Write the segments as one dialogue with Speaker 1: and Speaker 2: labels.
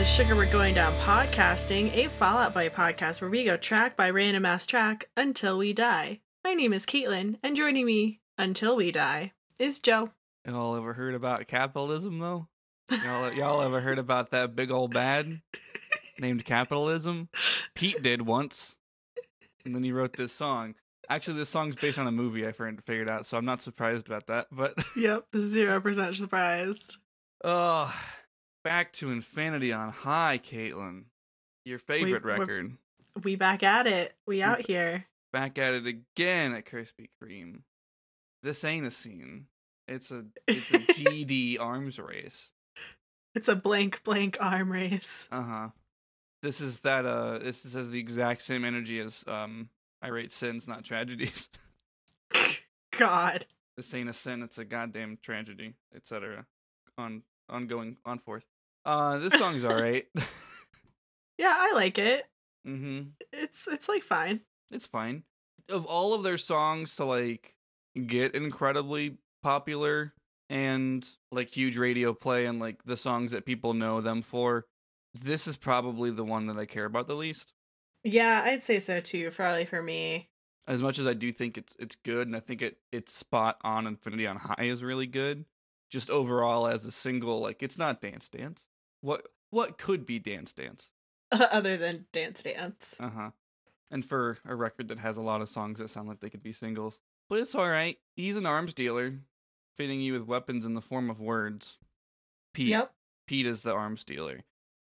Speaker 1: To Sugar We're Going Down Podcasting, a Fall Out Boy podcast where we go track by random ass track until we die. My name is Caitlin, and joining me until we die is Joe.
Speaker 2: Y'all ever heard about capitalism though? Y'all, y'all ever heard about that big old bad named capitalism? Pete did once, and then he wrote this song. Actually, this song's based on a movie I figured out, so I'm not surprised about that. But
Speaker 1: Yep, zero percent surprised.
Speaker 2: oh, back to infinity on high, Caitlin. Your favorite
Speaker 1: we're-
Speaker 2: record.
Speaker 1: We back at it. We out here.
Speaker 2: Back at it again at Krispy Kreme. This ain't a scene. It's a it's a GD arms race.
Speaker 1: It's a blank blank arm race.
Speaker 2: Uh huh. This is that. Uh, this is- has the exact same energy as um, I write sins, not tragedies.
Speaker 1: God.
Speaker 2: this ain't a sin; it's a goddamn tragedy, etc. On ongoing on forth. Uh, this song's alright.
Speaker 1: Yeah, I like it.
Speaker 2: mm-hmm.
Speaker 1: It's it's like fine.
Speaker 2: It's fine. Of all of their songs to like get incredibly popular and like huge radio play and like the songs that people know them for, this is probably the one that I care about the least.
Speaker 1: Yeah, I'd say so too, probably for me.
Speaker 2: as much as I do think it's it's good, and I think it it's spot on. Infinity on High is really good. Just overall as a single, like it's not Dance Dance. What what could be Dance Dance?
Speaker 1: Other than Dance Dance.
Speaker 2: Uh huh. And for a record that has a lot of songs that sound like they could be singles, but it's all right. He's an arms dealer, fitting you with weapons in the form of words. Pete.
Speaker 1: Yep.
Speaker 2: Pete is the arms dealer.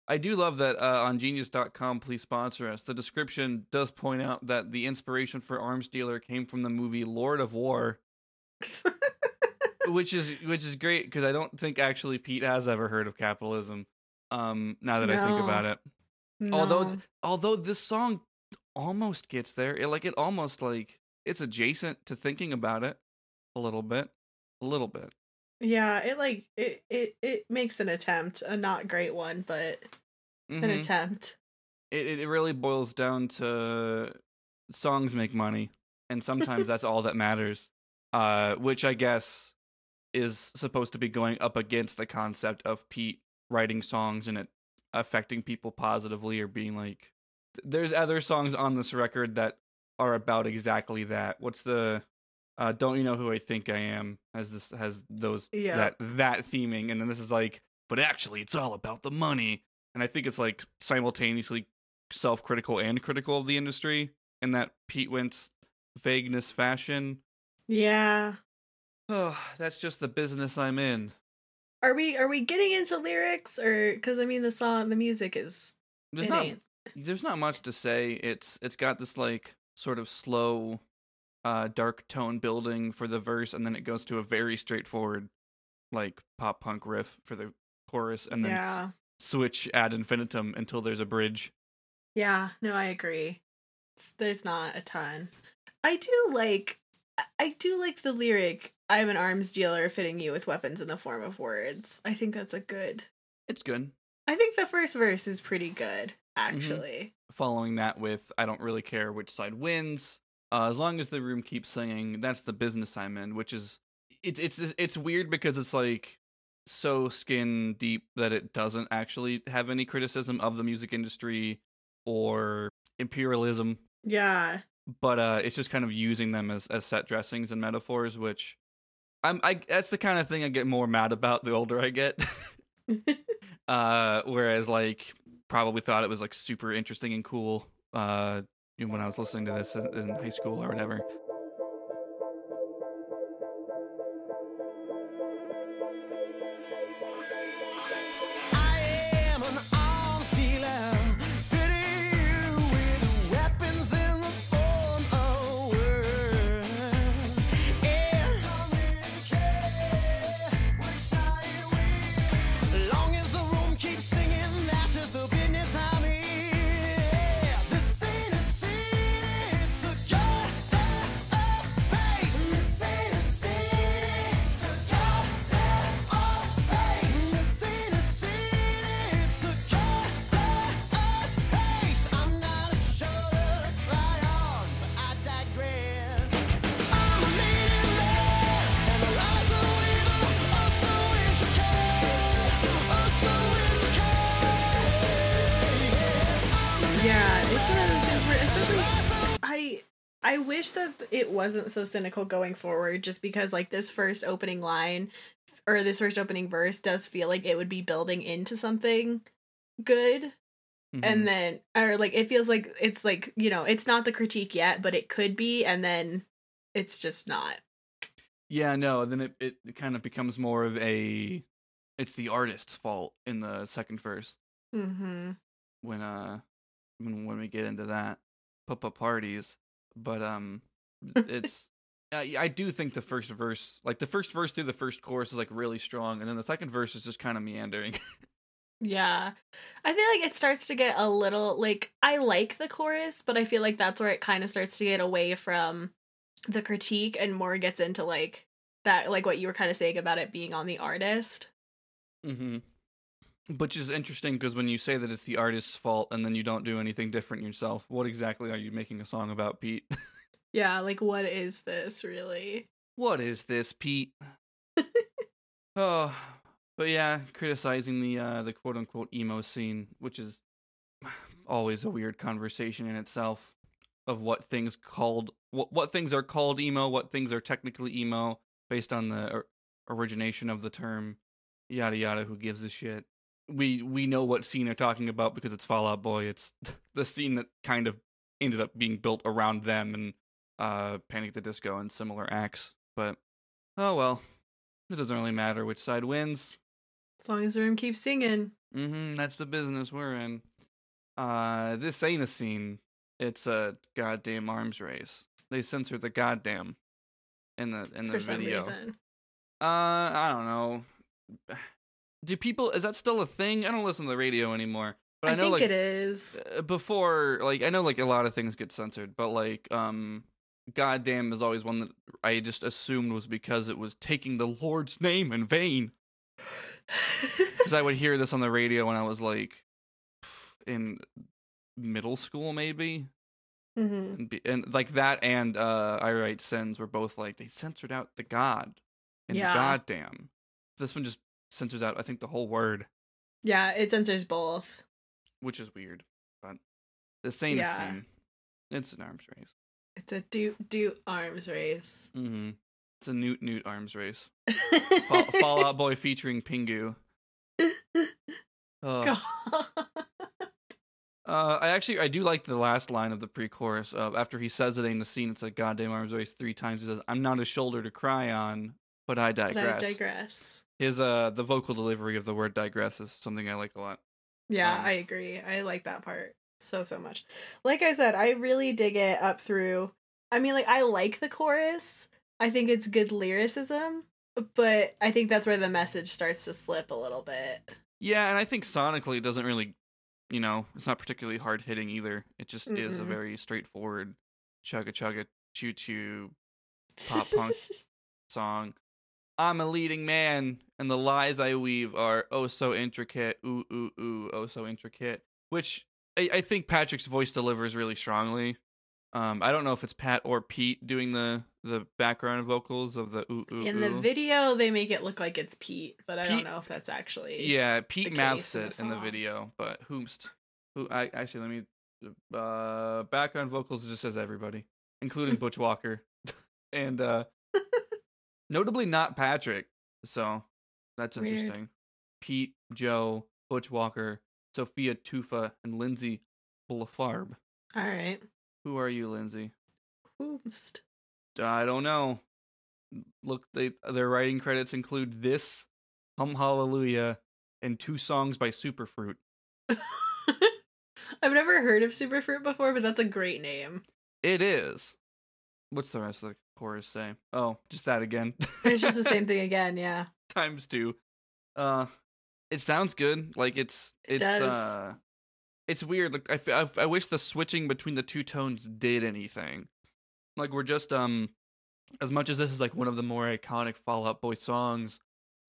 Speaker 2: I do love that uh, on genius.com, please sponsor us. The description does point out that the inspiration for arms dealer came from the movie Lord of War, which is which is great because I don't think actually Pete has ever heard of capitalism. Um, now that I think about it, although
Speaker 1: No.
Speaker 2: although this song almost gets there, it like it almost like it's adjacent to thinking about it a little bit, a little bit.
Speaker 1: Yeah, it like it it it makes an attempt, a not great one, but an
Speaker 2: Mhm.
Speaker 1: attempt.
Speaker 2: it, it it really boils down to songs make money and sometimes that's all that matters uh which i guess is supposed to be going up against the concept of pete writing songs and it affecting people positively or being like there's other songs on this record that are about exactly that what's the uh don't you know who i think i am has this has those
Speaker 1: Yeah.
Speaker 2: that that theming and then this is like but actually it's all about the money and i think it's like simultaneously self-critical and critical of the industry in that Pete Wentz vagueness fashion.
Speaker 1: Yeah.
Speaker 2: Oh, that's just the business I'm in.
Speaker 1: Are we are we getting into lyrics or cuz I mean the song the music is
Speaker 2: There's not
Speaker 1: ain't.
Speaker 2: there's not much to say. It's it's got this like sort of slow uh dark tone building for the verse and then it goes to a very straightforward like pop punk riff for the chorus and then s- switch ad infinitum until there's a bridge.
Speaker 1: Yeah, no, I agree. It's- There's not a ton. I do like I- do like the lyric I'm an arms dealer fitting you with weapons in the form of words. I think that's a good.
Speaker 2: It's good.
Speaker 1: I think the first verse is pretty good
Speaker 2: Mm-hmm.
Speaker 1: actually.
Speaker 2: following that with I don't really care which side wins. Uh, as long as the room keeps singing, that's the business I'm in, which is it's it's it's weird because it's like so skin deep that it doesn't actually have any criticism of the music industry or imperialism,
Speaker 1: Yeah.
Speaker 2: But uh, it's just kind of using them as as set dressings and metaphors, which I'm I that's the kind of thing I get more mad about the older I get. uh, whereas like probably thought it was like super interesting and cool uh when I was listening to this in, in high school or whatever.
Speaker 1: That it wasn't so cynical going forward, just because like this first opening line or this first opening verse does feel like it would be building into something good,
Speaker 2: Mhm.
Speaker 1: and then or like it feels like it's like you know it's not the critique yet, but it could be, and then it's just not.
Speaker 2: Yeah, no, then it, it kind of becomes more of a it's the artist's fault in the second verse
Speaker 1: Mm-hmm.
Speaker 2: when uh when when we get into that papa parties. But um it's I, I do think the first verse like the first verse through the first chorus is like really strong and then the second verse is just kind of meandering.
Speaker 1: Yeah. I feel like it starts to get a little like I like the chorus, but I feel like that's where it kind of starts to get away from the critique and more gets into like that like what you were kind of saying about it being on the artist.
Speaker 2: mm-hmm. Which is interesting because when you say that it's the artist's fault and then you don't do anything different yourself, what exactly are you making a song about, Pete?
Speaker 1: Yeah, like what is this really?
Speaker 2: what is this, Pete? oh, but yeah, criticizing the uh, the quote unquote emo scene, which is always a weird conversation in itself of what things called what what things are called emo, what things are technically emo based on the or- origination of the term. Yada yada. Who gives a shit? We we know what scene they're talking about because it's Fall Out Boy. It's the scene that kind of ended up being built around them and uh, Panic at the Disco and similar acts. But oh well, it doesn't really matter which side wins.
Speaker 1: As long as the room keeps singing.
Speaker 2: Mm-hmm. That's the business we're in. Uh, this ain't a scene. It's a goddamn arms race. They censored the goddamn in the in the
Speaker 1: for some
Speaker 2: video.
Speaker 1: reason.
Speaker 2: Uh, I don't know. Do people? Is that still a thing? I don't listen to the radio anymore. But I,
Speaker 1: I,
Speaker 2: know
Speaker 1: think
Speaker 2: like
Speaker 1: it is.
Speaker 2: uh, before like i know like a lot of things get censored but like um goddamn is always one that i just assumed was because it was taking the lord's name in vain because i would hear this on the radio when i was like in middle school maybe
Speaker 1: hmm
Speaker 2: and, be, and like that and uh i write sins were both like they censored out the god and
Speaker 1: Yeah.
Speaker 2: the goddamn this one just censors out i think the whole word
Speaker 1: Yeah, it censors both.
Speaker 2: which is weird but the same
Speaker 1: Yeah.
Speaker 2: scene it's an arms race
Speaker 1: It's a doot doot arms race.
Speaker 2: Mm-hmm. It's a Newt Newt arms race. Fall, Fallout Boy featuring Pingu. Uh,
Speaker 1: God.
Speaker 2: uh, I actually I do like the last line of the pre-chorus. Uh, after he says it ain't the scene, it's a goddamn arms race three times. He says, "I'm not a shoulder to cry on, but I
Speaker 1: But
Speaker 2: digress."
Speaker 1: I digress.
Speaker 2: His uh the vocal delivery of the word digress is something I like a lot.
Speaker 1: Yeah,
Speaker 2: Um,
Speaker 1: I agree. I like that part so so much. Like I said, I really dig it up through. I mean, like I like the chorus. I think it's good lyricism, but I think that's where the message starts to slip a little bit.
Speaker 2: Yeah, and I think sonically it doesn't really, you know, it's not particularly hard hitting either. It just is a
Speaker 1: Mm-mm.
Speaker 2: very straightforward chugga chugga choo choo Pop punk. song. I'm a leading man, and the lies I weave are oh so intricate, ooh ooh ooh, oh so intricate. Which I, I think Patrick's voice delivers really strongly. Um, I don't know if it's Pat or Pete doing the the background vocals of the ooh ooh
Speaker 1: In
Speaker 2: ooh.
Speaker 1: the video, they make it look like it's Pete, but I
Speaker 2: Pete-
Speaker 1: don't know if that's actually.
Speaker 2: yeah, Pete mouths it
Speaker 1: the
Speaker 2: in the video, but whomst who I actually let me uh background vocals just says everybody, including Butch Walker, and uh notably not Patrick. So that's
Speaker 1: Weird.
Speaker 2: interesting. Pete, Joe, Butch Walker, Sophia Toufa, and Lindsey Blaufarb.
Speaker 1: All right.
Speaker 2: Who are you, Lindsay?
Speaker 1: Whoomst.
Speaker 2: I don't know. Look, they their writing credits include this, Hum Hallelujah, and two songs by Superfruit.
Speaker 1: I've never heard of Superfruit before, but that's a great name.
Speaker 2: It is. What's the rest of the chorus say? Oh, just that again.
Speaker 1: It's just the same thing again, yeah.
Speaker 2: Times two. Uh, it sounds good. Like it's
Speaker 1: It
Speaker 2: it's
Speaker 1: does.
Speaker 2: uh, it's weird. Like I I wish the switching between the two tones did anything. Like we're just um, as much as this is like one of the more iconic Fall Out Boy songs.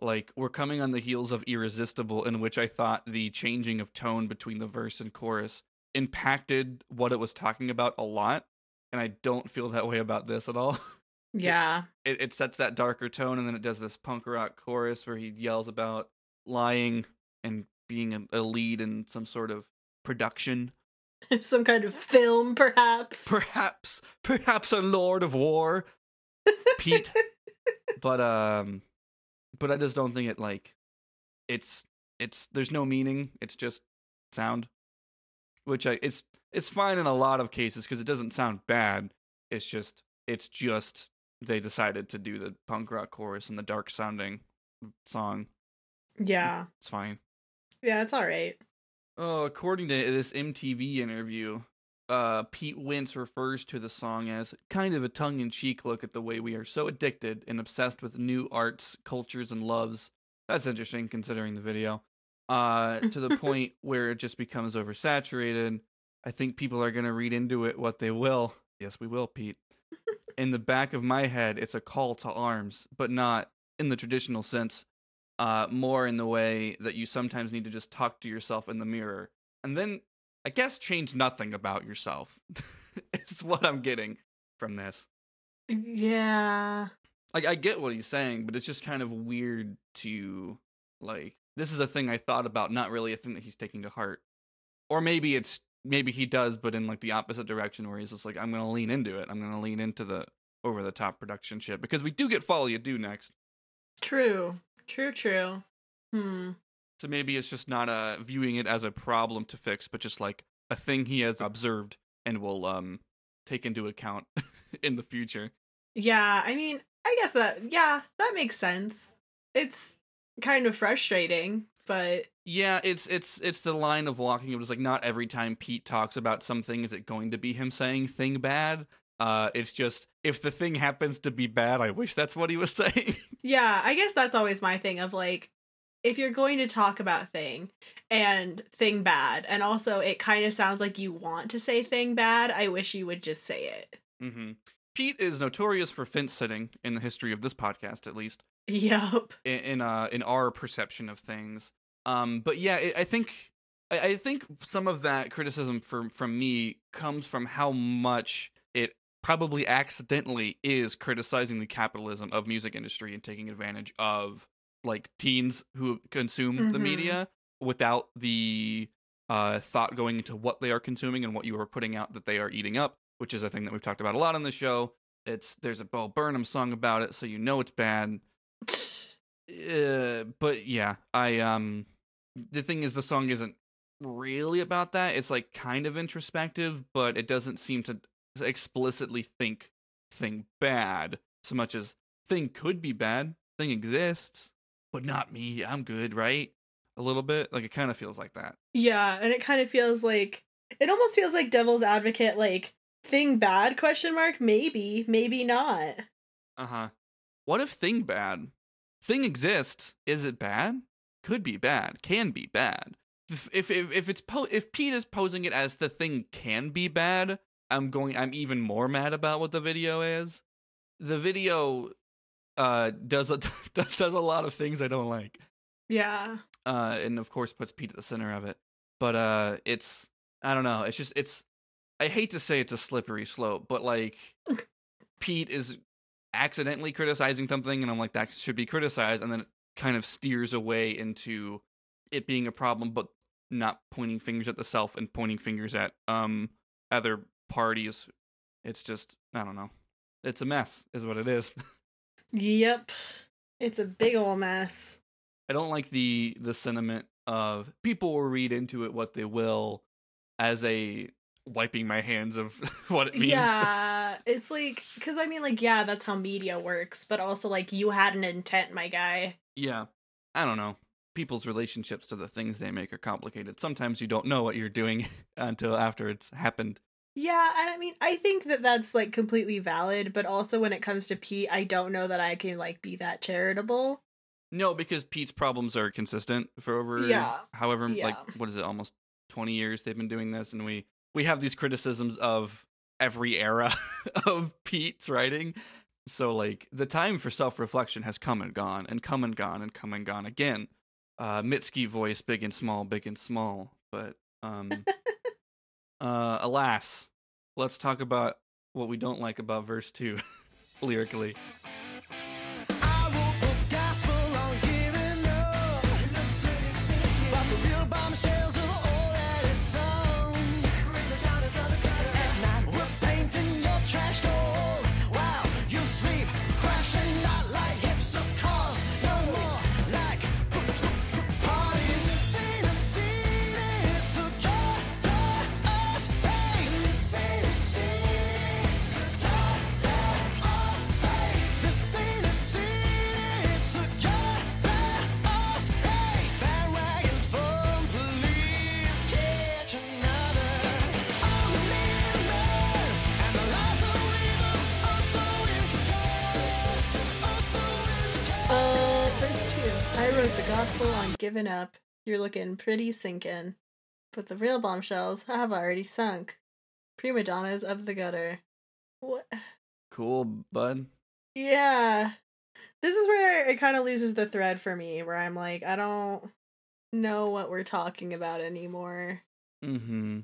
Speaker 2: Like we're coming on the heels of Irresistible, in which I thought the changing of tone between the verse and chorus impacted what it was talking about a lot, and I don't feel that way about this at all.
Speaker 1: Yeah.
Speaker 2: it, it sets that darker tone and then it does this punk rock chorus where he yells about lying and being a, a lead in some sort of production
Speaker 1: Some kind of film, perhaps.
Speaker 2: perhaps perhaps a lord of war pete but um but i just don't think it like it's it's there's no meaning it's just sound which i it's it's fine in a lot of cases because it doesn't sound bad it's just it's just they decided to do the punk rock chorus and the dark sounding song
Speaker 1: yeah.
Speaker 2: it's fine
Speaker 1: Yeah, it's all right.
Speaker 2: Oh, according to this MTV interview, uh, Pete Wentz refers to the song as kind of a tongue in cheek look at the way we are so addicted and obsessed with new arts, cultures, and loves. That's interesting considering the video. Uh, to the point where it just becomes oversaturated. I think people are going to read into it what they will. Yes, we will, Pete. In the back of my head, it's a call to arms, but not in the traditional sense uh, more in the way that you sometimes need to just talk to yourself in the mirror and then I guess change nothing about yourself. is what I'm getting from this.
Speaker 1: Yeah.
Speaker 2: Like I get what he's saying, but it's just kind of weird to like this is a thing I thought about, not really a thing that he's taking to heart. Or maybe it's maybe he does, but in like the opposite direction where he's just like, I'm gonna lean into it. I'm gonna lean into the over the top production shit. Because we do get Folie à Deux next.
Speaker 1: True. True, true. Hmm.
Speaker 2: So maybe it's just not uh viewing it as a problem to fix, but just like a thing he has observed and will um take into account in the future.
Speaker 1: Yeah, I mean, I guess that yeah, that makes sense. It's kind of frustrating, but
Speaker 2: Yeah, it's it's it's the line of walking. It was like not every time Pete talks about something is it going to be him saying thing bad. Uh, it's just if the thing happens to be bad, I wish that's what he was saying.
Speaker 1: yeah, I guess that's always my thing of like if you're going to talk about thing and thing bad and also it kind of sounds like you want to say thing bad, I wish you would just say it.
Speaker 2: Mm-hmm. Pete is notorious for fence sitting in the history of this podcast, at least.
Speaker 1: Yup.
Speaker 2: in in, uh, in our perception of things. Um, but yeah, I I think I, I think some of that criticism from from me comes from how much it probably accidentally is criticizing the capitalism of music industry and taking advantage of like teens who consume the
Speaker 1: Mhm.
Speaker 2: media without the uh, thought going into what they are consuming and what you are putting out that they are eating up, which is a thing that we've talked about a lot on the show. It's there's a Bo Burnham song about it, so you know it's bad. Uh, but yeah, I um the thing is the song isn't really about that. It's like kind of introspective, but it doesn't seem to explicitly think thing bad so much as thing could be bad. Thing exists, but not me. I'm good, right? A little bit. Like it kind of feels like that.
Speaker 1: Yeah, and it kind of feels like it almost feels like devil's advocate like thing bad question mark maybe, maybe not.
Speaker 2: Uh-huh. What if thing bad? Thing exists. Is it bad? Could be bad. Can be bad. If if if, it's po- if Pete is posing it as the thing can be bad, I'm going I'm even more mad about what the video is. The video uh does a does a lot of things I don't like.
Speaker 1: Yeah.
Speaker 2: Uh and of course puts Pete at the center of it. But uh it's I don't know, it's just it's I hate to say it's a slippery slope, but like Pete is accidentally criticizing something and I'm like that should be criticized and then it kind of steers away into it being a problem but not pointing fingers at the self and pointing fingers at um other parties. It's just I don't know. It's a mess is what it is.
Speaker 1: Yep. It's a big ol' mess.
Speaker 2: I don't like the the sentiment of people will read into it what they will as a wiping my hands of what it means.
Speaker 1: Yeah, it's like cuz I mean like yeah, that's how media works, but also like you had an intent, my guy.
Speaker 2: Yeah. I don't know. People's relationships to the things they make are complicated. Sometimes you don't know what you're doing until after it's happened.
Speaker 1: Yeah, and I mean, I think that that's like completely valid, but also when it comes to Pete, I don't know that I can like be that charitable.
Speaker 2: No, because Pete's problems are consistent for over
Speaker 1: Yeah.
Speaker 2: however
Speaker 1: Yeah.
Speaker 2: like what is it almost 20 years they've been doing this and we we have these criticisms of every era of Pete's writing. So like the time for self-reflection has come and gone and come and gone and come and gone again. Uh Mitski voice big and small, big and small, but um uh alas, let's talk about what we don't like about verse 2 lyrically.
Speaker 3: Giving up.
Speaker 1: You're looking pretty sinking. But the real bombshells have already sunk. Prima donnas of the gutter. What?
Speaker 2: Cool, bud.
Speaker 1: Yeah. This is where it kind of loses the thread for me, where I'm like, I don't know what we're talking about anymore.
Speaker 2: Mm-hmm.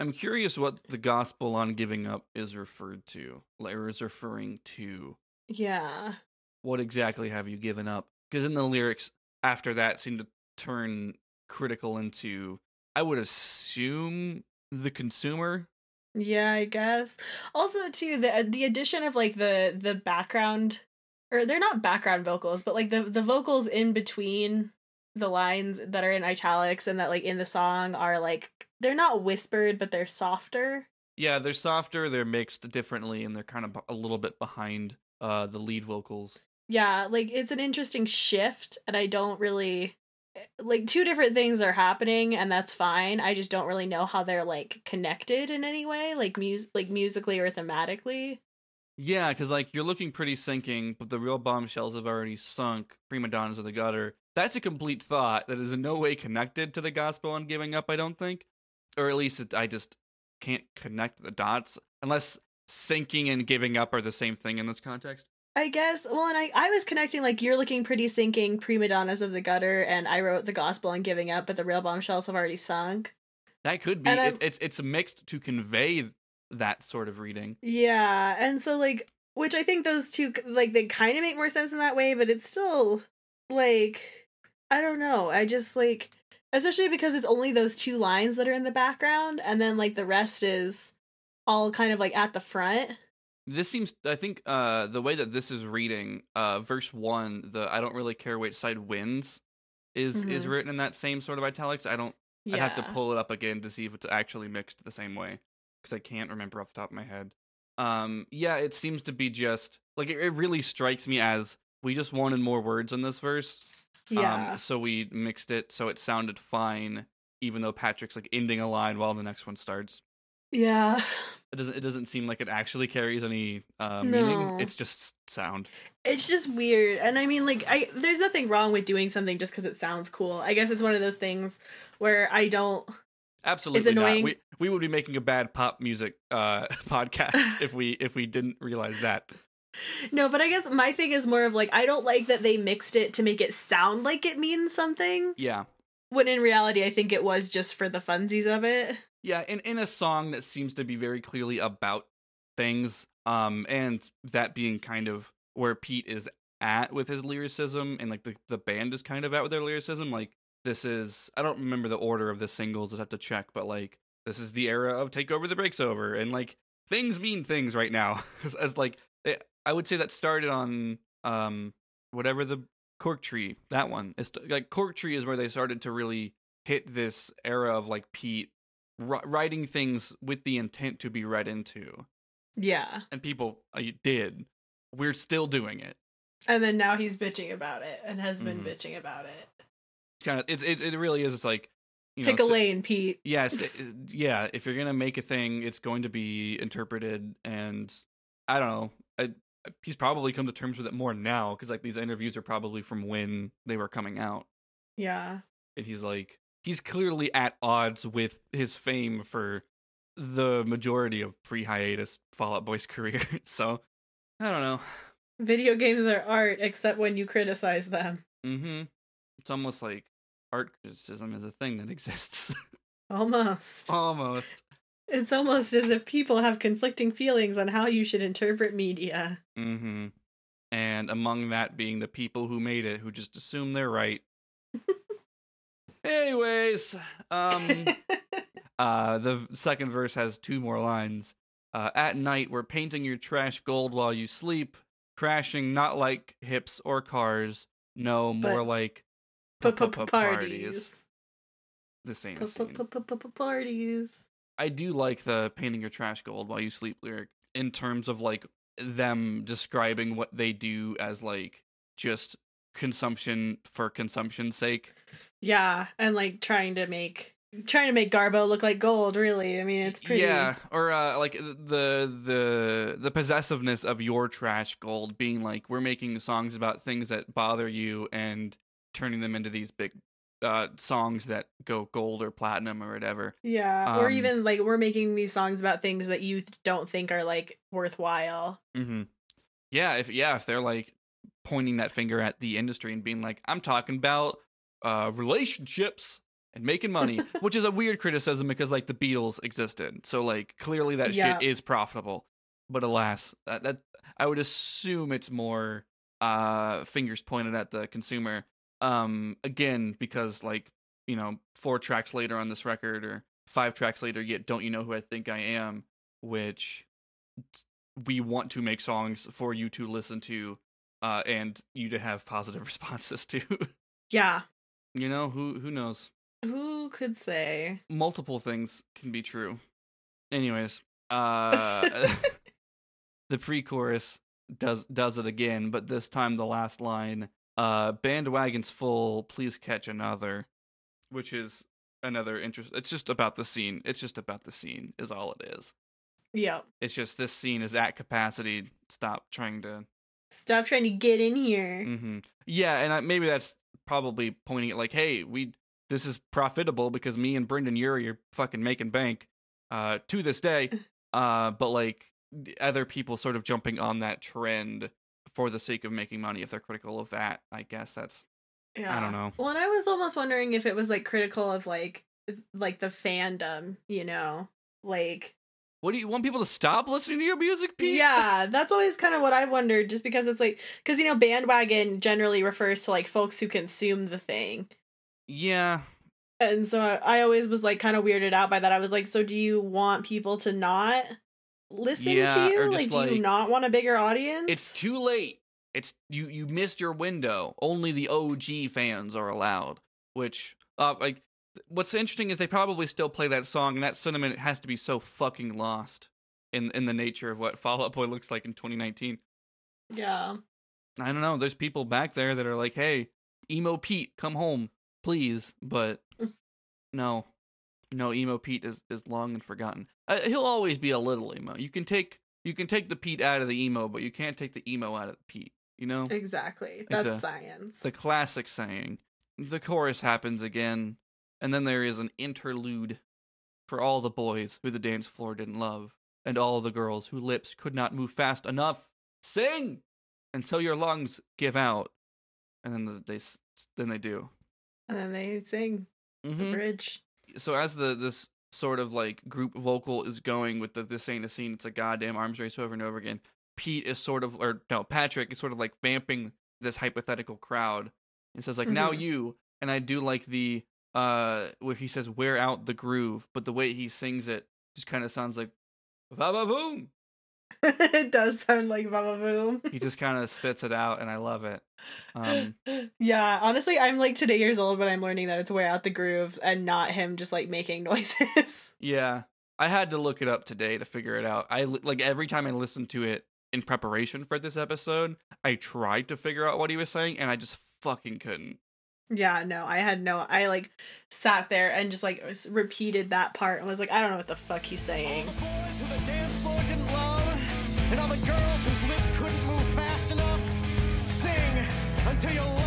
Speaker 2: I'm curious what the gospel on giving up is referred to, or is referring to.
Speaker 1: Yeah.
Speaker 2: What exactly have you given up? Because in the lyrics after that seem to turn critical into, I would assume, the consumer.
Speaker 1: Yeah, I guess. Also, too, the the addition of like the the background, or they're not background vocals, but like the the vocals in between the lines that are in italics and that like in the song are like they're not whispered, but they're softer.
Speaker 2: Yeah, they're softer, they're mixed differently, and they're kind of a little bit behind uh, the lead vocals.
Speaker 1: Yeah, like it's an interesting shift, and I don't really eh, like two different things are happening, and that's fine. I just don't really know how they're like connected in any way, like mus like musically or thematically.
Speaker 2: Yeah, because like you're looking pretty sinking, but the real bombshells have already sunk. Prima donnas of the gutter. That's a complete thought that is in no way connected to the gospel on giving up. I don't think, or at least it, I just can't connect the dots unless sinking and giving up are the same thing in this context.
Speaker 1: I guess. Well, and I, I was connecting like you're looking pretty sinking, prima donnas of the gutter, and I wrote the gospel on giving up, but the real bombshells have already sunk.
Speaker 2: That could be. It, it's it's mixed to convey that sort of reading.
Speaker 1: Yeah, and so like, which I think those two like they kind of make more sense in that way, but it's still like I don't know. I just like, especially because it's only those two lines that are in the background, and then like the rest is all kind of like at the front.
Speaker 2: This seems. I think uh, the way that this is reading, uh, verse one, the I don't really care which side wins, is is
Speaker 1: Mhm.
Speaker 2: written in that same sort of italics. I don't.
Speaker 1: Yeah.
Speaker 2: I'd have to pull it up again to see if it's actually mixed the same way because I can't remember off the top of my head. Um, yeah, it seems to be just like it, it really strikes me as we just wanted more words in this verse.
Speaker 1: Yeah.
Speaker 2: Um, so we mixed it so it sounded fine, even though Patrick's like ending a line while the next one starts.
Speaker 1: Yeah.
Speaker 2: It doesn't. It doesn't seem like it actually carries any uh,
Speaker 1: No.
Speaker 2: meaning. It's just sound.
Speaker 1: It's just weird. And I mean like I there's nothing wrong with doing something just cuz it sounds cool. I guess it's one of those things where I don't
Speaker 2: Absolutely it's
Speaker 1: annoying.
Speaker 2: not. We we would be making a bad pop music uh, podcast if we if we didn't realize that.
Speaker 1: No, but I guess my thing is more of like I don't like that they mixed it to make it sound like it means something
Speaker 2: Yeah.
Speaker 1: when in reality I think it was just for the funsies of it.
Speaker 2: Yeah, in in a song that seems to be very clearly about things, um, and that being kind of where Pete is at with his lyricism, and like the the band is kind of at with their lyricism. Like this is, I don't remember the order of the singles. I'd have to check, but like this is the era of Take Over the Breaks Over, and like things mean things right now. as, as like it, I would say that started on um whatever the Cork Tree that one. It's like Cork Tree is where they started to really hit this era of like Pete writing things with the intent to be read into,
Speaker 1: Yeah.
Speaker 2: and people uh, did. We're still doing it.
Speaker 1: And then now he's bitching about it and has been
Speaker 2: Mhm.
Speaker 1: bitching about it.
Speaker 2: Kind of, it's, it's it really is. It's like you
Speaker 1: Pick
Speaker 2: know,
Speaker 1: a
Speaker 2: so-
Speaker 1: lane, Pete.
Speaker 2: yes, it- yeah. If you're gonna make a thing, it's going to be interpreted, and I don't know. I, he's probably come to terms with it more now because like these interviews are probably from when they were coming out,
Speaker 1: Yeah.
Speaker 2: and he's like he's clearly at odds with his fame for the majority of pre-hiatus Fall Out Boy's career. so I don't know.
Speaker 1: Video games are art except when you criticize them.
Speaker 2: Mm-hmm. It's almost like art criticism is a thing that exists.
Speaker 1: Almost.
Speaker 2: almost.
Speaker 1: It's almost as if people have conflicting feelings on how you should interpret media.
Speaker 2: Mm-hmm. And among that being the people who made it, who just assume they're right. Anyways, um, uh, the second verse has two more lines. Uh, at night, we're painting your trash gold while you sleep, crashing not like hips or cars, no, more
Speaker 1: But-
Speaker 2: like
Speaker 1: P-p-p-parties.
Speaker 2: The same.
Speaker 1: P-p-p-parties.
Speaker 2: I do like the painting your trash gold while you sleep lyric in terms of like them describing what they do as like just consumption for consumption's sake.
Speaker 1: Yeah, and like trying to make trying to make Garbo look like gold, really. I mean, it's pretty
Speaker 2: Yeah, or uh, like the the the possessiveness of your trash gold being like we're making songs about things that bother you and turning them into these big uh songs that go gold or platinum or whatever.
Speaker 1: Yeah. or
Speaker 2: Um,
Speaker 1: even like we're making these songs about things that you don't think are like worthwhile.
Speaker 2: Mm-hmm. Yeah, if yeah, if they're like pointing that finger at the industry and being like, "I'm talking about uh, relationships and making money," which is a weird criticism because like the Beatles existed, so like clearly that
Speaker 1: Yeah.
Speaker 2: shit is profitable. But alas, that, that I would assume it's more uh, fingers pointed at the consumer. Um, again, because like you know, four tracks later on this record or five tracks later, yet don't you know who I think I am, which we want to make songs for you to listen to uh and you to have positive responses to
Speaker 1: Yeah.
Speaker 2: You know who who knows
Speaker 1: Who could say?
Speaker 2: multiple things can be true anyways uh the pre-chorus does does it again but this time the last line uh bandwagon's full please catch another which is another interest it's just about the scene it's just about the scene is all it is
Speaker 1: yeah.
Speaker 2: it's just this scene is at capacity stop trying to
Speaker 1: Stop trying to get in here.
Speaker 2: hmm Yeah, and I, maybe that's probably pointing at like, hey, we this is profitable because me and Brendon Urie are fucking making bank uh, to this day. Uh, but like other people sort of jumping on that trend for the sake of making money, if they're critical of that, I guess that's
Speaker 1: Yeah.
Speaker 2: I don't know.
Speaker 1: Well, and I was almost wondering if it was like critical of like like the fandom, you know? Like
Speaker 2: what do you want people to stop listening to your music, Pete?
Speaker 1: Yeah, that's always kind of what I've wondered just because it's like cuz you know bandwagon generally refers to like folks who consume the thing.
Speaker 2: yeah,
Speaker 1: And so I, I always was like kind of weirded out by that. I was like, so do you want people to not listen
Speaker 2: Yeah,
Speaker 1: to you? Like
Speaker 2: just,
Speaker 1: do you not want a bigger audience?
Speaker 2: it's too late. It's you you missed your window. Only the OG fans are allowed. Which uh like what's interesting is they probably still play that song and that sentiment has to be so fucking lost in in the nature of what Fall Out Boy looks like in 2019.
Speaker 1: yeah.
Speaker 2: I don't know. There's people back there that are like, "Hey, emo Pete, come home, please." But no. No, emo Pete is is long and forgotten. Uh, he'll always be a little emo. You can take you can take the Pete out of the emo, but you can't take the emo out of the Pete. You know?
Speaker 1: Exactly. That's
Speaker 2: a-
Speaker 1: science.
Speaker 2: the classic saying. The chorus happens again, and then there is an interlude for all the boys who the dance floor didn't love, and all the girls whose lips could not move fast enough. Sing until your lungs give out, and then they then they do.
Speaker 1: and then they sing the
Speaker 2: Mhm.
Speaker 1: bridge.
Speaker 2: So as the this sort of like group vocal is going with the this ain't a scene, it's a goddamn arms race over and over again. Pete is sort of or no, Patrick is sort of like vamping this hypothetical crowd and says like now
Speaker 1: Mhm.
Speaker 2: you and I do like the uh where he says wear out the groove, but the way he sings it just kind of sounds like va va boom.
Speaker 1: it does sound like Baba Boom.
Speaker 2: He just kind of spits it out and I love it. Um
Speaker 1: yeah, honestly, I'm like today years old, but I'm learning that it's wear out the groove and not him just like making noises.
Speaker 2: Yeah, I had to look it up today to figure it out. I li- like every time I listened to it in preparation for this episode, I tried to figure out what he was saying, and I just fucking couldn't.
Speaker 1: Yeah, no, I had no. I like sat there and just like repeated that part and was like, I don't know what the fuck he's saying.
Speaker 3: and all the girls whose lips couldn't move fast enough. Sing until your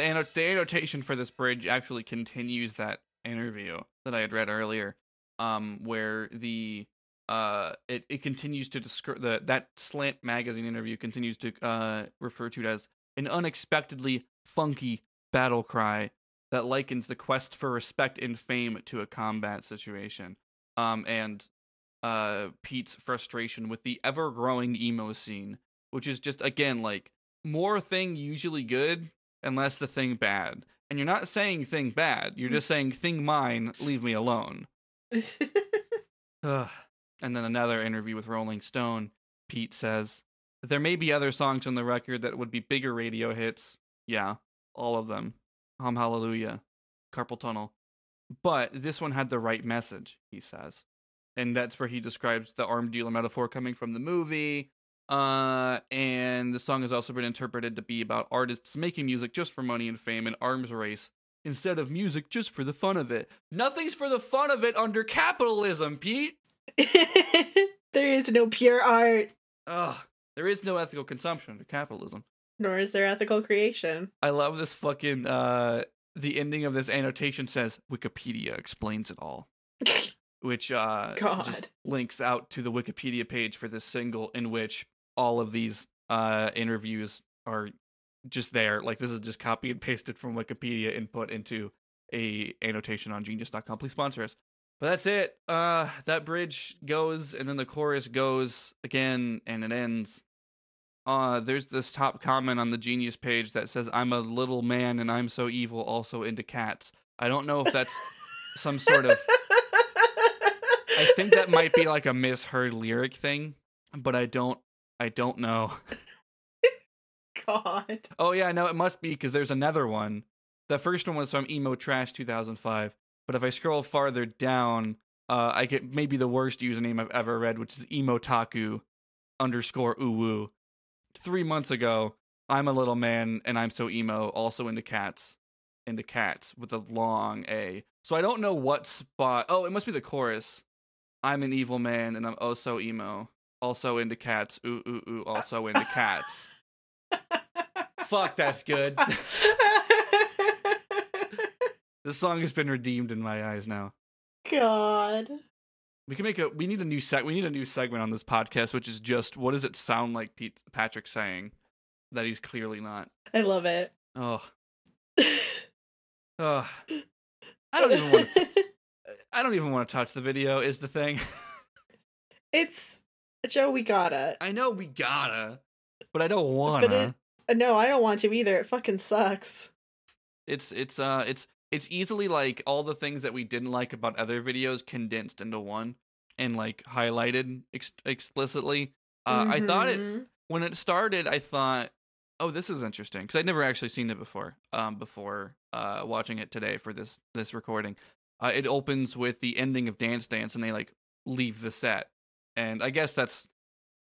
Speaker 3: The, the
Speaker 2: annotation for this bridge actually continues that interview that I had read earlier, um, where the uh, it, it continues to describe the that slant magazine interview continues to uh refer to it as an unexpectedly funky battle cry that likens the quest for respect and fame to a combat situation. Um, and uh Pete's frustration with the ever growing emo scene, which is just again like more thing usually good and less the thing bad. And you're not saying thing bad, you're just saying thing mine, leave me alone. And then another interview with Rolling Stone, Pete says, There may be other songs on the record that would be bigger radio hits. Yeah, all of them. Hum Hallelujah, Carpal Tunnel. But this one had the right message, he says. And that's where he describes the arm dealer metaphor coming from the movie. Uh, and the song has also been interpreted to be about artists making music just for money and fame and arms race instead of music just for the fun of it. Nothing's for the fun of it under capitalism, Pete.
Speaker 1: there is no pure art,
Speaker 2: Ugh, there is no ethical consumption under capitalism.
Speaker 1: nor is there ethical creation.
Speaker 2: I love this fucking uh the ending of this annotation says Wikipedia explains it all. Which uh just
Speaker 1: God.
Speaker 2: links out to the Wikipedia page for this single in which all of these uh interviews are just there. Like this is just copy and pasted from Wikipedia and put into a annotation on genius.com. Please sponsor us. But that's it. Uh that bridge goes and then the chorus goes again and it ends. Uh there's this top comment on the genius page that says I'm a little man and I'm so evil also into cats. I don't know if that's some sort of I think that might be like a misheard lyric thing, but I don't I don't know.
Speaker 1: God.
Speaker 2: Oh yeah, no, it must be because there's another one. The first one was from Emo Trash 2005, but if I scroll farther down, uh, I get maybe the worst username I've ever read, which is Emotaku underscore uwu. Three months ago, I'm a little man and I'm so emo, also into cats, into cats with a long A. So I don't know what spot. Oh, it must be the chorus. I'm an evil man and I'm oh so emo, also into cats. Ooh ooh ooh, also into cats. Fuck, that's good. This song has been redeemed in my eyes now.
Speaker 1: God.
Speaker 2: We can make a. We need a new set. We need a new segment on this podcast, which is just what does it sound like Pete Patrick saying that he's clearly not.
Speaker 1: I love it.
Speaker 2: Oh, oh. I don't even want. to I don't even want to touch the video. Is the thing.
Speaker 1: it's Joe, we gotta.
Speaker 2: I know we gotta, but I don't wanna.
Speaker 1: But it, uh, no, I don't want to either. It fucking sucks.
Speaker 2: It's it's uh it's it's easily like all the things that we didn't like about other videos condensed into one and like highlighted ex- explicitly. Uh, I thought it
Speaker 1: Mhm.
Speaker 2: when it started. I thought, oh, this is interesting because I'd never actually seen it before. Um, before uh watching it today for this this recording, uh, it opens with the ending of Dance Dance and they like leave the set, and I guess that's.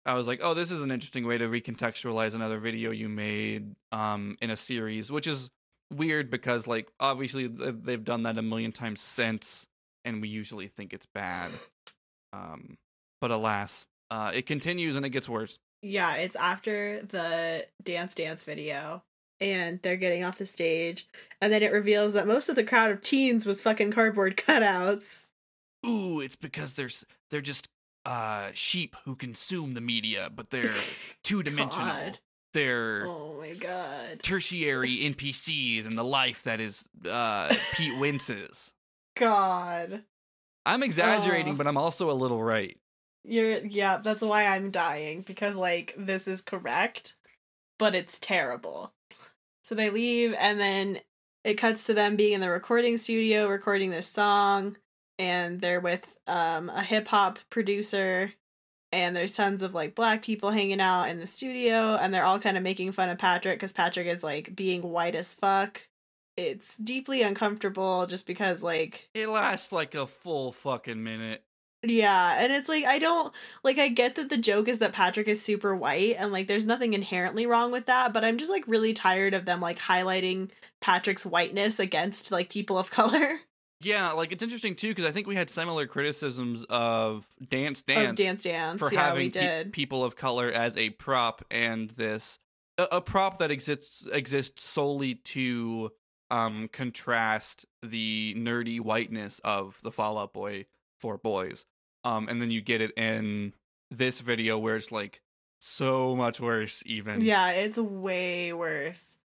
Speaker 2: I was like, oh, this is an interesting way to recontextualize another video you made um in a series, which is weird because like obviously they've done that a million times since and we usually think it's bad um but alas uh it continues and it gets worse
Speaker 1: Yeah, it's after the Dance Dance video. And they're getting off the stage. And then it reveals that most of the crowd of teens was fucking cardboard cutouts.
Speaker 2: ooh it's because there's they're just uh sheep who consume the media but they're two-dimensional they're
Speaker 1: Oh my god.
Speaker 2: tertiary npcs and the life that is uh pete wentz's
Speaker 1: God.
Speaker 2: i'm exaggerating
Speaker 1: Oh.
Speaker 2: but i'm also a little right
Speaker 1: You're yeah, that's why I'm dying because like this is correct, but it's terrible. So they leave and then it cuts to them being in the recording studio recording this song and they're with um a hip hop producer and there's tons of like black people hanging out in the studio and they're all kind of making fun of Patrick cuz Patrick is like being white as fuck. It's deeply uncomfortable just because like
Speaker 2: it lasts like a full fucking minute
Speaker 1: yeah, and it's like I don't like I get that the joke is that Patrick is super white and like there's nothing inherently wrong with that, but I'm just like really tired of them like highlighting Patrick's whiteness against like people of color.
Speaker 2: Yeah, like it's interesting too because I think we had similar criticisms of Dance Dance,
Speaker 1: Of Dance Dance.
Speaker 2: for
Speaker 1: yeah,
Speaker 2: having
Speaker 1: we
Speaker 2: pe- people of color as a prop and this a, a prop that exists exists solely to um contrast the nerdy whiteness of the Fall Out Boy for boys. Um and then you get it in this video where it's like so much worse even.
Speaker 1: yeah, it's way worse.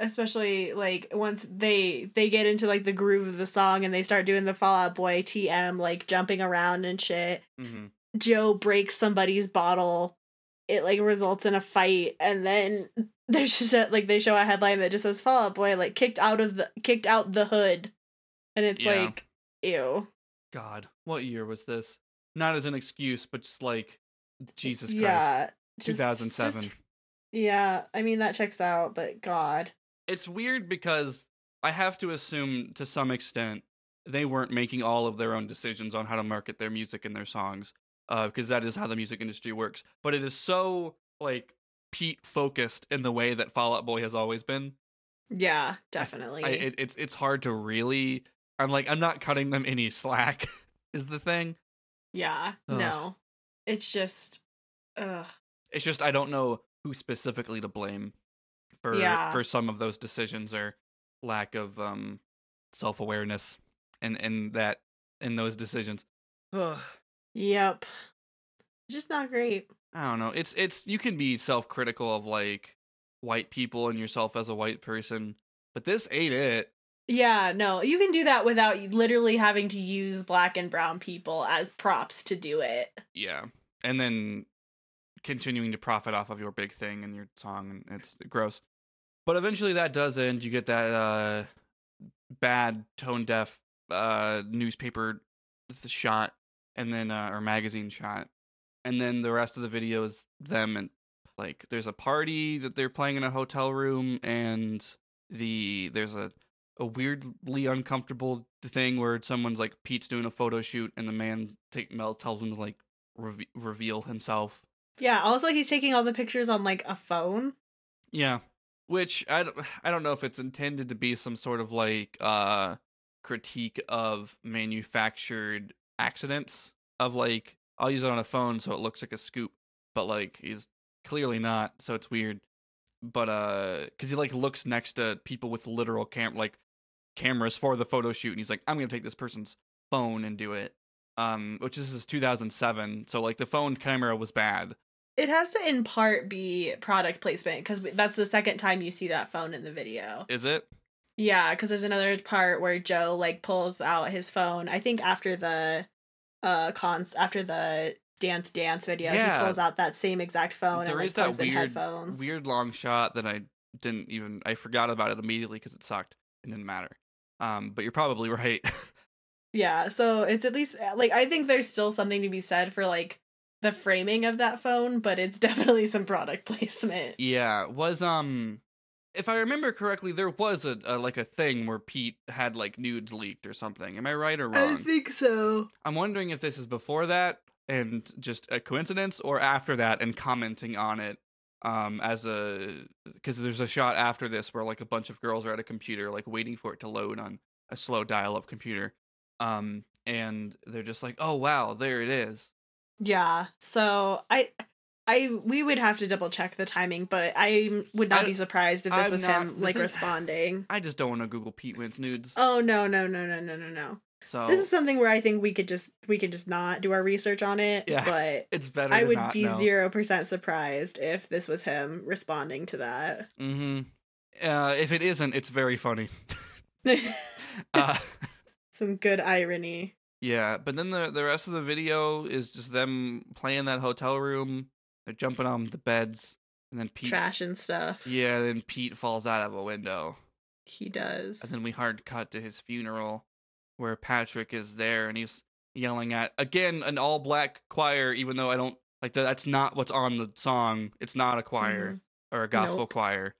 Speaker 1: Especially like once they they get into like the groove of the song and they start doing the Fall Out Boy TM like jumping around and shit.
Speaker 2: hmm
Speaker 1: Joe breaks somebody's bottle, it like results in a fight, and then there's just a, like they show a headline that just says Fall Out Boy like kicked out of the kicked out the hood, and it's
Speaker 2: Yeah.
Speaker 1: like ew.
Speaker 2: God, what year was this? Not as an excuse, but just like Jesus Christ.
Speaker 1: Yeah, just-
Speaker 2: 2007.
Speaker 1: just- yeah, I mean that checks out, but God,
Speaker 2: It's weird because I have to assume to some extent they weren't making all of their own decisions on how to market their music and their songs, uh, because that is how the music industry works. But it is so like Pete focused in the way that Fall Out Boy has always been.
Speaker 1: yeah,
Speaker 2: I-
Speaker 1: definitely.
Speaker 2: I, it, it's it's hard to really. I'm like I'm not cutting them any slack. is the thing.
Speaker 1: yeah,
Speaker 2: Ugh.
Speaker 1: no, it's just, ugh.
Speaker 2: It's just I don't know who specifically to blame for
Speaker 1: Yeah.
Speaker 2: for some of those decisions or lack of um self awareness and and that in those decisions. Ugh.
Speaker 1: Yep, just not great.
Speaker 2: I don't know. It's it's you can be self critical of like white people and yourself as a white person, but this ain't it.
Speaker 1: Yeah, no, you can do that without literally having to use black and brown people as props to do it.
Speaker 2: Yeah, and then continuing to profit off of your big thing and your song, and it's gross. But eventually that does end. You get that uh, bad tone deaf uh, newspaper shot, and then uh, or magazine shot, and then the rest of the video is them and like there's a party that they're playing in a hotel room, and the there's a a weirdly uncomfortable thing where someone's like Pete's doing a photo shoot, and the man take Mel tells him to like reve- reveal himself.
Speaker 1: Yeah, also he's taking all the pictures on like a phone.
Speaker 2: Yeah, which I don't, I don't know if it's intended to be some sort of like uh critique of manufactured accidents of like I'll use it on a phone so it looks like a scoop, but like he's clearly not, so it's weird. But uh, because he like looks next to people with literal cam like cameras for the photo shoot, and he's like, I'm gonna take this person's phone and do it. Um, which this is 2007, so like the phone camera was bad.
Speaker 1: It has to in part be product placement because that's the second time you see that phone in the video.
Speaker 2: Is it?
Speaker 1: Yeah, because there's another part where Joe like pulls out his phone. I think after the uh cons after the dance dance video,
Speaker 2: Yeah.
Speaker 1: he pulls out that same exact phone
Speaker 2: There
Speaker 1: and
Speaker 2: is
Speaker 1: like
Speaker 2: that weird,
Speaker 1: headphones.
Speaker 2: weird long shot that I didn't even I forgot about it immediately because it sucked. It didn't matter. Um, but you're probably right.
Speaker 1: Yeah, so it's at least like I think there's still something to be said for like the framing of that phone, but it's definitely some product placement.
Speaker 2: yeah, was um, if I remember correctly, there was a, a like a thing where Pete had like nudes leaked or something. Am I right or wrong?
Speaker 1: I think so.
Speaker 2: I'm wondering if this is before that and just a coincidence or after that and commenting on it um as a because there's a shot after this where like a bunch of girls are at a computer like waiting for it to load on a slow dial up computer um and they're just like oh wow there it is
Speaker 1: Yeah. So I I we would have to double check the timing, but I would not
Speaker 2: I-
Speaker 1: be surprised if this
Speaker 2: I'm
Speaker 1: was
Speaker 2: not-
Speaker 1: him like
Speaker 2: thing-
Speaker 1: responding.
Speaker 2: i just don't want to google pete wentz nudes
Speaker 1: Oh no, no, no, no, no, no, no.
Speaker 2: so
Speaker 1: This is something where I think we could just we could just not do our research on it.
Speaker 2: Yeah.
Speaker 1: But
Speaker 2: it's better
Speaker 1: I would be zero percent surprised if this was him responding to that.
Speaker 2: mm-hmm uh if it isn't it's very funny uh
Speaker 1: Some good irony.
Speaker 2: Yeah, but then the the rest of the video is just them playing that hotel room. They're jumping on the beds, and then Pete.
Speaker 1: Trash and stuff.
Speaker 2: Yeah, then Pete falls out of a window,
Speaker 1: He does.
Speaker 2: and then we hard cut to his funeral, where Patrick is there, and he's yelling at again an all black choir. Even though I don't like that, that's not what's on the song. It's not a choir
Speaker 1: Mhm.
Speaker 2: or a gospel
Speaker 1: Nope.
Speaker 2: choir.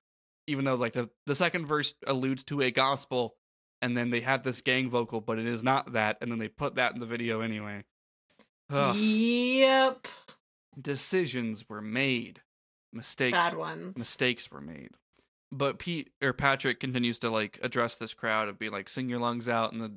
Speaker 2: Even though like the the second verse alludes to a gospel, and then they have this gang vocal, but it is not that, and then they put that in the video anyway. Ugh.
Speaker 1: Yep.
Speaker 2: Decisions were made, mistakes
Speaker 1: Bad ones.
Speaker 2: mistakes were made. But Pete or Patrick continues to like address this crowd of be like sing your lungs out, and the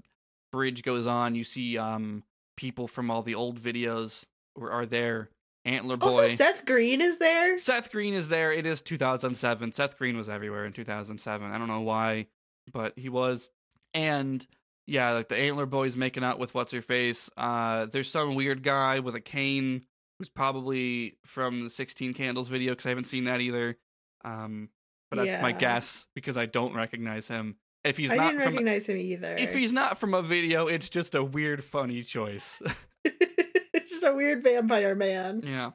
Speaker 2: bridge goes on. You see um people from all the old videos were, are there. Antler Boy.
Speaker 1: Also, Seth Green is there.
Speaker 2: Seth Green is there. It is 2007. Seth Green was everywhere in 2007. I don't know why, but he was. And yeah, like the Antler Boy's making out with what's her face. Uh, there's some weird guy with a cane who's probably from the 16 Candles video because I haven't seen that either. Um, but that's my guess because I don't recognize him. If he's
Speaker 1: I
Speaker 2: not
Speaker 1: didn't
Speaker 2: from,
Speaker 1: recognize him either.
Speaker 2: if he's not from a video, it's just a weird, funny choice.
Speaker 1: it's just a weird vampire man.
Speaker 2: Yeah,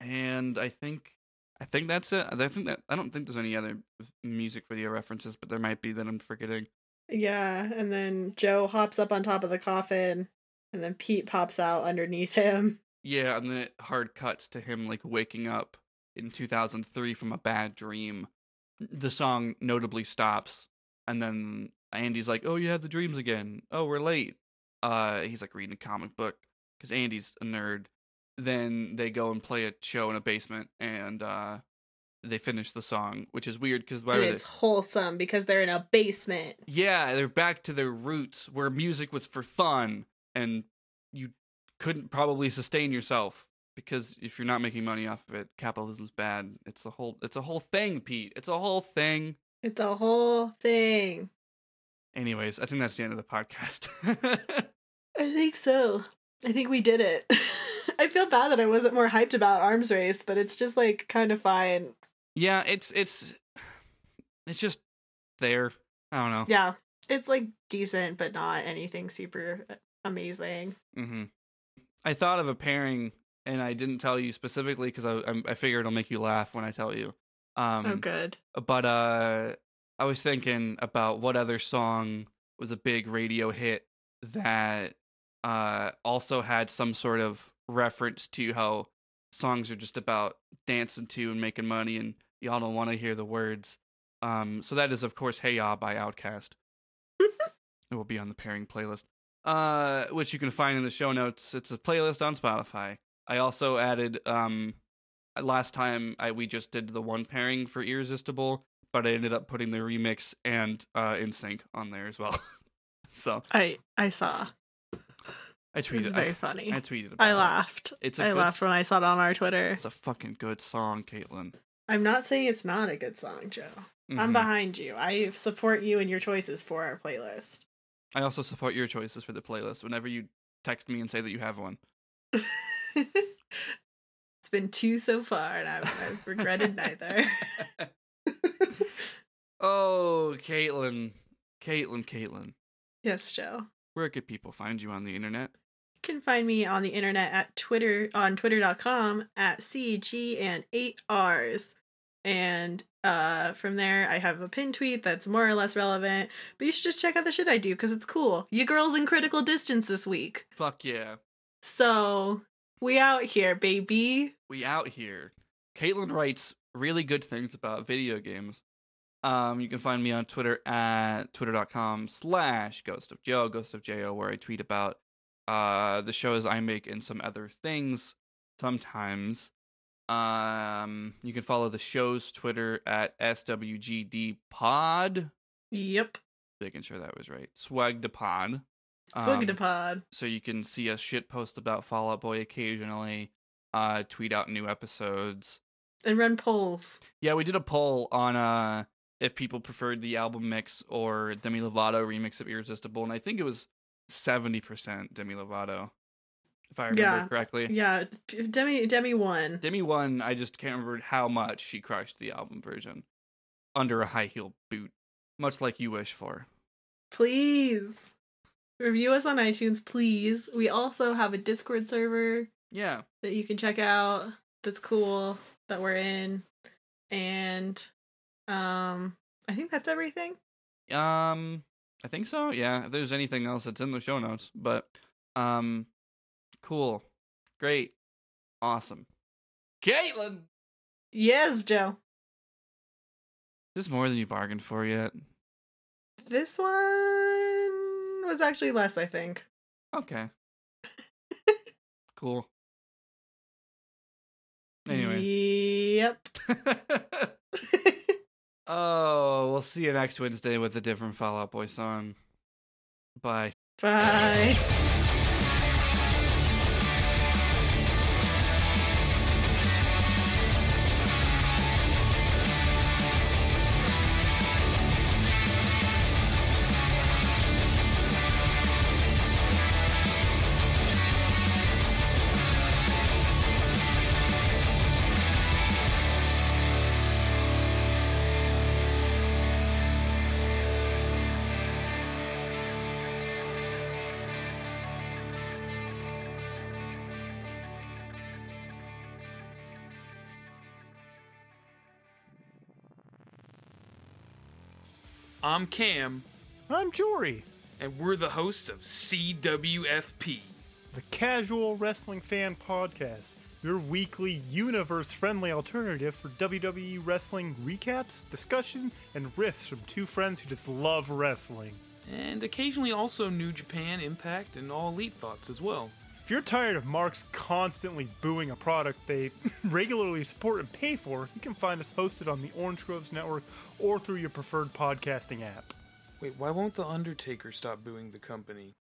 Speaker 2: and I think I think that's it. I think that I don't think there's any other music video references, but there might be that I'm forgetting.
Speaker 1: Yeah, and then Joe hops up on top of the coffin, and then Pete pops out underneath him.
Speaker 2: Yeah, and then it hard cuts to him like waking up in 2003 from a bad dream. The song notably stops, and then Andy's like, "Oh, you have the dreams again. Oh, we're late." Uh, he's like reading a comic book because Andy's a nerd. Then they go and play a show in a basement, and uh, they finish the song, which is weird because why are they?
Speaker 1: it's wholesome because they're in a basement.
Speaker 2: Yeah, they're back to their roots where music was for fun and you couldn't probably sustain yourself because if you're not making money off of it, capitalism's bad. It's a whole it's a whole thing, Pete. It's a whole thing.
Speaker 1: It's a whole thing.
Speaker 2: Anyways, I think that's the end of the podcast.
Speaker 1: I think so. I think we did it. I feel bad that I wasn't more hyped about Arms Race, but it's just like kind of fine.
Speaker 2: Yeah, it's it's it's just there. I don't know.
Speaker 1: Yeah, it's like decent, but not anything super amazing.
Speaker 2: hmm I thought of a pairing and I didn't tell you specifically because I, I I figure it'll make you laugh when I tell you. Um,
Speaker 1: oh, good.
Speaker 2: but uh I was thinking about what other song was a big radio hit that uh also had some sort of reference to how songs are just about dancing to and making money and y'all don't want to hear the words. Um so that is of course Hey Ya by Outkast. it will be on the pairing playlist. Uh which you can find in the show notes. It's a playlist on Spotify. I also added um last time I we just did the one pairing for Irresistible, but I ended up putting the remix and uh NSYNC on there as well. so
Speaker 1: I I saw.
Speaker 2: I tweeted.
Speaker 1: was very
Speaker 2: I,
Speaker 1: funny.
Speaker 2: I tweeted about
Speaker 1: I
Speaker 2: it.
Speaker 1: laughed.
Speaker 2: It's a
Speaker 1: I laughed when I saw it on our Twitter.
Speaker 2: It's a fucking good song, Caitlin.
Speaker 1: I'm not saying it's not a good song, Joe. I'm
Speaker 2: Mhm.
Speaker 1: behind you. I support you and your choices for our playlist.
Speaker 2: I also support your choices for the playlist. Whenever you text me and say that you have one,
Speaker 1: it's been two so far, and I've, I've regretted neither.
Speaker 2: oh, Caitlin, Caitlin, Caitlin,
Speaker 1: yes, Joe.
Speaker 2: where could people find you on the internet?
Speaker 1: You can find me on the internet at Twitter on twitter.com at CG and eight R's. And uh from there I have a pin tweet that's more or less relevant. But you should just check out the shit I do because it's cool. You girls in critical distance this week.
Speaker 2: Fuck yeah,
Speaker 1: So we out here, baby.
Speaker 2: we out here. Caitlin writes really good things about video games. Um, you can find me on Twitter at twitter.com slash ghost of Joe, ghost of J-O, where I tweet about uh the shows I make and some other things sometimes. Um, you can follow the show's Twitter at SWGD Pod.
Speaker 1: Yep.
Speaker 2: Making sure that was right. Swag the Pod. Um,
Speaker 1: to pod.
Speaker 2: so you can see us shit post about Fall Out Boy occasionally, uh, tweet out new episodes.
Speaker 1: And run polls.
Speaker 2: Yeah, we did a poll on uh if people preferred the album mix or Demi Lovato remix of Irresistible, and I think it was seventy percent Demi Lovato, if I remember
Speaker 1: Yeah.
Speaker 2: correctly.
Speaker 1: Yeah. Demi Demi won.
Speaker 2: Demi won. I just can't remember how much she crushed the album version under a high heel boot, much like you wish for.
Speaker 1: Please. Review us on iTunes, please. We also have a Discord server
Speaker 2: Yeah,
Speaker 1: that you can check out that's cool that we're in and um i think that's everything
Speaker 2: Um, I think so. Yeah. If there's anything else, it's in the show notes. But, um, cool, great, awesome. Caitlin,
Speaker 1: yes joe
Speaker 2: is this more than you bargained for yet?
Speaker 1: this one was actually less i think
Speaker 2: Okay. cool. Anyway.
Speaker 1: yep
Speaker 2: oh, we'll see you next Wednesday with a different Fall Out Boy song. Bye.
Speaker 1: bye
Speaker 4: I'm Cam,
Speaker 5: I'm Jory,
Speaker 4: and we're the hosts of CWFP.
Speaker 5: the Casual Wrestling Fan Podcast, your weekly universe friendly alternative for WWE wrestling recaps, discussion, and riffs from two friends who just love wrestling.
Speaker 4: And occasionally also New Japan, Impact, and All Elite thoughts as well.
Speaker 5: If you're tired of Marks constantly booing a product they regularly support and pay for, you can find us hosted on the Orange Groves Network or through your preferred podcasting app.
Speaker 4: Wait, why won't The Undertaker stop booing the company?